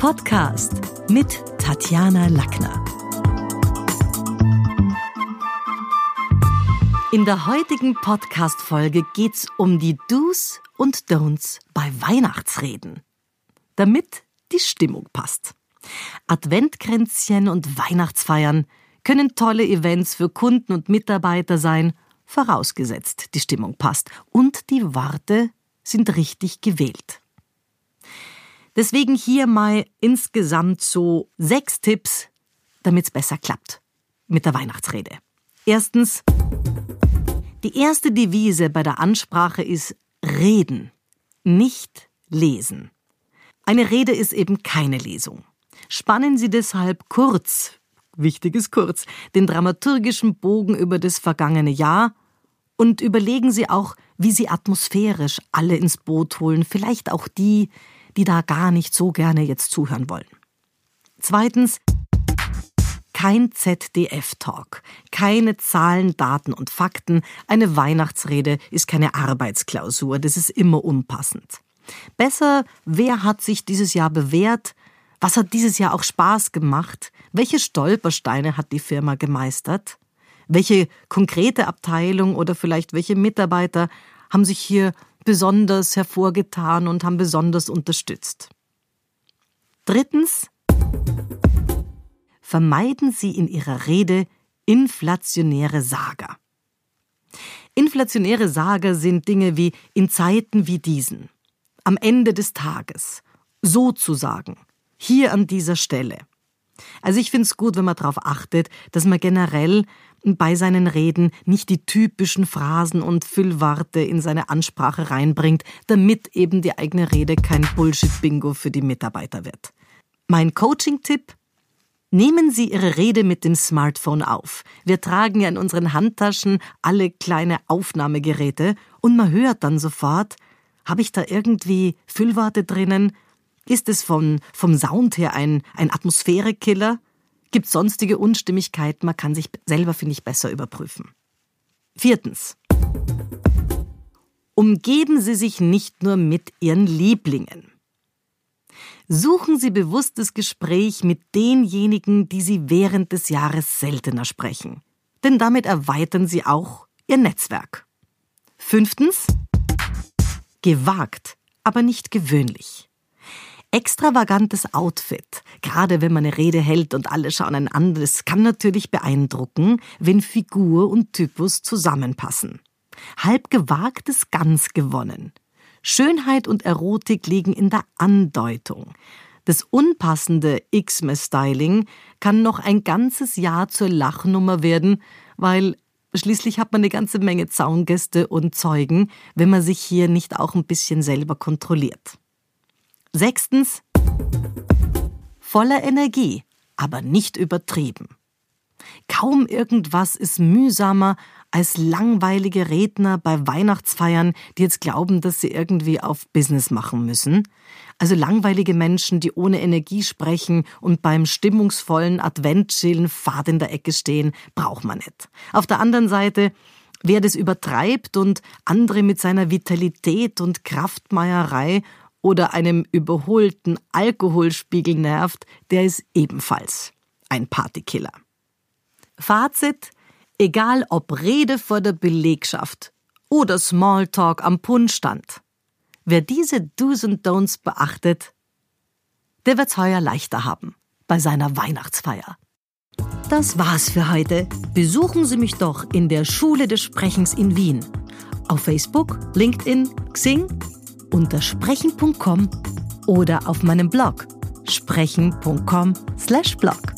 Podcast mit Tatjana Lackner. In der heutigen Podcast-Folge geht's um die Do's und Don'ts bei Weihnachtsreden. Damit die Stimmung passt. Adventkränzchen und Weihnachtsfeiern können tolle Events für Kunden und Mitarbeiter sein, vorausgesetzt die Stimmung passt und die Worte sind richtig gewählt. Deswegen hier mal insgesamt so sechs Tipps, damit es besser klappt mit der Weihnachtsrede. Erstens, die erste Devise bei der Ansprache ist reden, nicht lesen. Eine Rede ist eben keine Lesung. Spannen Sie deshalb kurz, wichtig ist kurz, den dramaturgischen Bogen über das vergangene Jahr und überlegen Sie auch, wie Sie atmosphärisch alle ins Boot holen, vielleicht auch die, die da gar nicht so gerne jetzt zuhören wollen. Zweitens, kein ZDF-Talk, keine Zahlen, Daten und Fakten. Eine Weihnachtsrede ist keine Arbeitsklausur, das ist immer unpassend. Besser, wer hat sich dieses Jahr bewährt? Was hat dieses Jahr auch Spaß gemacht? Welche Stolpersteine hat die Firma gemeistert? Welche konkrete Abteilung oder vielleicht welche Mitarbeiter haben sich hier besonders hervorgetan und haben besonders unterstützt? Drittens, vermeiden Sie in Ihrer Rede inflationäre Sager. Inflationäre Sager sind Dinge wie in Zeiten wie diesen, am Ende des Tages, sozusagen, hier an dieser Stelle. Also ich finde es gut, wenn man darauf achtet, dass man generell bei seinen Reden nicht die typischen Phrasen und Füllwarte in seine Ansprache reinbringt, damit eben die eigene Rede kein Bullshit-Bingo für die Mitarbeiter wird. Mein Coaching-Tipp? Nehmen Sie Ihre Rede mit dem Smartphone auf. Wir tragen ja in unseren Handtaschen alle kleine Aufnahmegeräte und man hört dann sofort, habe ich da irgendwie Füllworte drinnen? Ist es von, vom Sound her ein, ein Atmosphärekiller? Gibt sonstige Unstimmigkeiten? Man kann sich selber, finde ich, besser überprüfen. Viertens. Umgeben Sie sich nicht nur mit Ihren Lieblingen. Suchen Sie bewusstes Gespräch mit denjenigen, die Sie während des Jahres seltener sprechen. Denn damit erweitern Sie auch Ihr Netzwerk. Fünftens. Gewagt, aber nicht gewöhnlich. Extravagantes Outfit, gerade wenn man eine Rede hält und alle schauen ein an, das kann natürlich beeindrucken, wenn Figur und Typus zusammenpassen. Halb gewagtes ganz gewonnen. Schönheit und Erotik liegen in der Andeutung. Das unpassende X-Mess-Styling kann noch ein ganzes Jahr zur Lachnummer werden, weil Schließlich hat man eine ganze Menge Zaungäste und Zeugen, wenn man sich hier nicht auch ein bisschen selber kontrolliert. Sechstens, voller Energie, aber nicht übertrieben. Kaum irgendwas ist mühsamer als langweilige Redner bei Weihnachtsfeiern, die jetzt glauben, dass sie irgendwie auf Business machen müssen. Also langweilige Menschen, die ohne Energie sprechen und beim stimmungsvollen Adventschillen fad in der Ecke stehen, braucht man nicht. Auf der anderen Seite, wer das übertreibt und andere mit seiner Vitalität und Kraftmeierei oder einem überholten Alkoholspiegel nervt, der ist ebenfalls ein Partykiller. Fazit, egal ob Rede vor der Belegschaft oder Smalltalk am Punschstand. Wer diese Do's und Don'ts beachtet, der wird's heuer leichter haben bei seiner Weihnachtsfeier. Das war's für heute. Besuchen Sie mich doch in der Schule des Sprechens in Wien. Auf Facebook, LinkedIn, Xing, unter sprechen.com oder auf meinem Blog sprechen.com/blog.